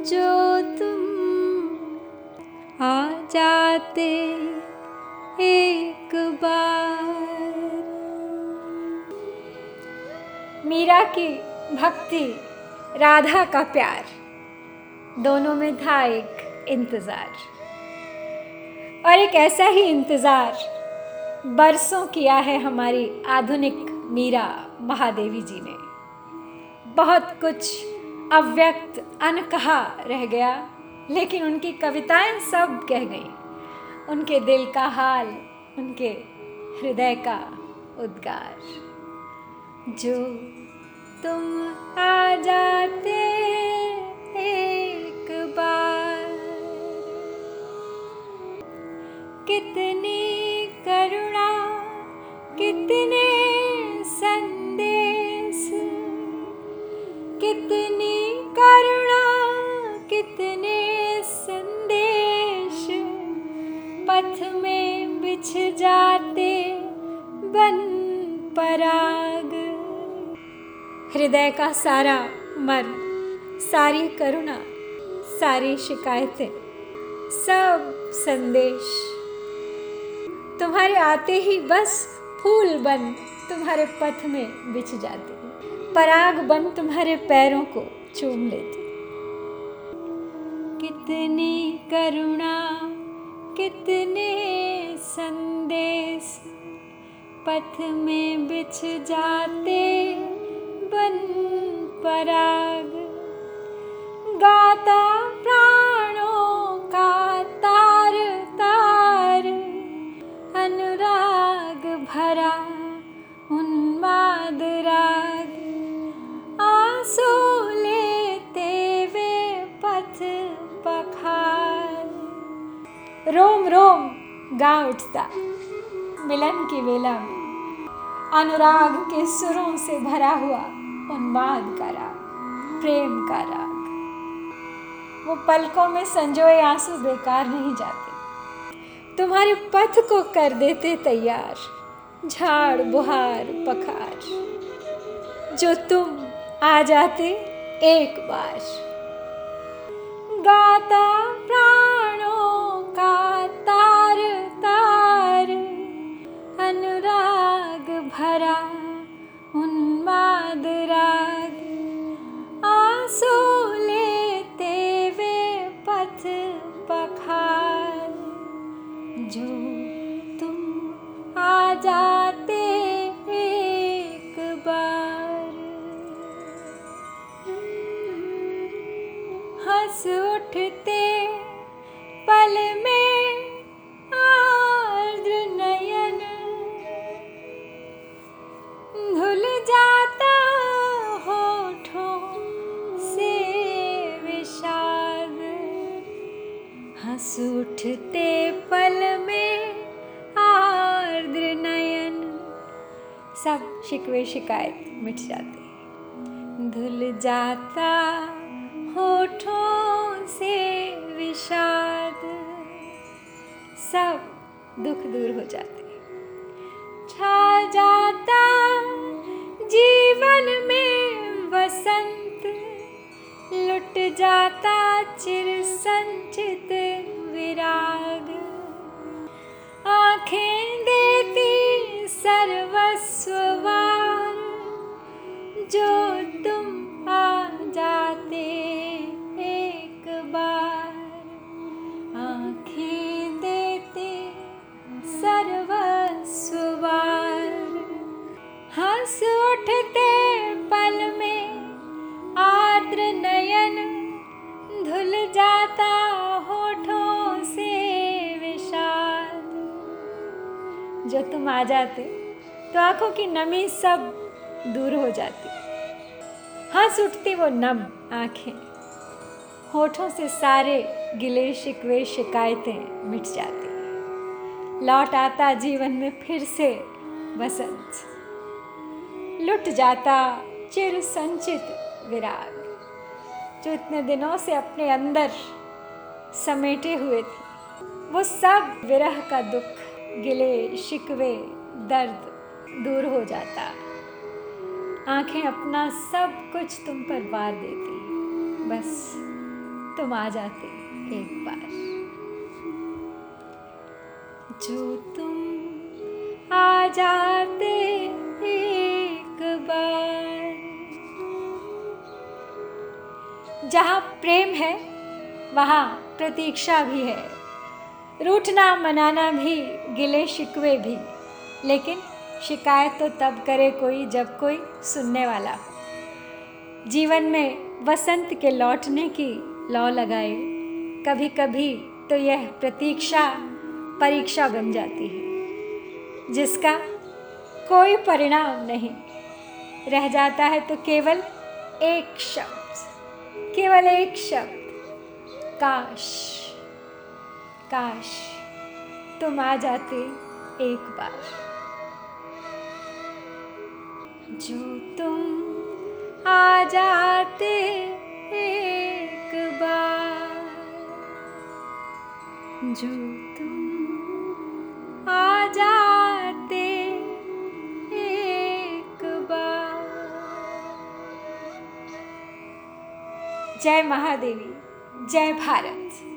जो तुम आ जाते एक बार। मीरा की भक्ति, राधा का प्यार, दोनों में था एक इंतज़ार। और एक ऐसा ही इंतज़ार बरसों किया है हमारी आधुनिक मीरा महादेवी जी ने। बहुत कुछ अव्यक्त, अनकहा रह गया, लेकिन उनकी कविताएँ सब कह गईं। उनके दिल का हाल, उनके हृदय का उद्गार। जो तुम आ जाते एक बार, कितनी करुणा, कितने संदेश, कितनी हृदय का सारा मर्म सारी करुणा, सारी शिकायतें, सब संदेश। तुम्हारे आते ही बस फूल बन तुम्हारे पथ में बिछ जाते, पराग बन तुम्हारे पैरों को चूम लेते। कितनी करुणा, कितने संदेश, पथ में बिछ जाते बन पराग। गाता प्राणों का तार तार। अनुराग भरा उन्माद राग। आँसू लेते वे पथ पखार। रोम रोम गा उठता। मिलन की वेला में। अनुराग के सुरों से भरा हुआ उन्माद का राग, प्रेम का राग। वो पलकों में संजोए आँसू बेकार नहीं जाते। तुम्हारे पथ को कर देते तैयार, झाड़, बुहार, पखार। जो तुम आ जाते एक बार। गाता प्राणों जो तुम आ जाते एक बार। हंस उठते पल में आर्द्र नयन। धुल जाता होठों से विषाद हंस उठते पल सब शिकवे शिकायत मिट जाते धुल जाता होठों से विषाद, सब दुख दूर हो जाते छा जाता जीवन में वसंत, लुट जाता चिर सर्वस्ववार जो तुम आ जाते एक बार, आँखें देते सर्वस्ववार हंस उठते पल में आर्द्र नयन, धुल जाता होठों से विषाद। जो तुम आ जाते तो आँखों की नमी सब दूर हो जाती। हंस उठती वो नम आँखें। होठों से सारे गिले शिकवे शिकायतें मिट जाती। लौट आता जीवन में फिर से बसंत लुट जाता चिर संचित विराग, जो इतने दिनों से अपने अंदर समेटे हुए थे। वो सब विरह का दुख, गिले शिकवे, दर्द दूर हो जाता। आँखें अपना सब कुछ तुम पर बार देती। बस तुम आ जाते एक बार। जो तुम आ जाते एक बार। जहाँ प्रेम है, वहाँ प्रतीक्षा भी है। रूठना, मनाना भी, गिले, शिकवे भी। लेकिन शिकायत तो तब करे कोई जब कोई सुनने वाला। जीवन में वसंत के लौटने की लौ लगाए। कभी कभी तो यह प्रतीक्षा, परीक्षा बन जाती है, जिसका कोई परिणाम नहीं। रह जाता है तो केवल एक शब्द, केवल एक शब्द, काश काश, तुम आ जाते एक बार। जो तुम आ जाते एक बार। जो तुम आ जाते एक बार। जय महादेवी, जय भारत।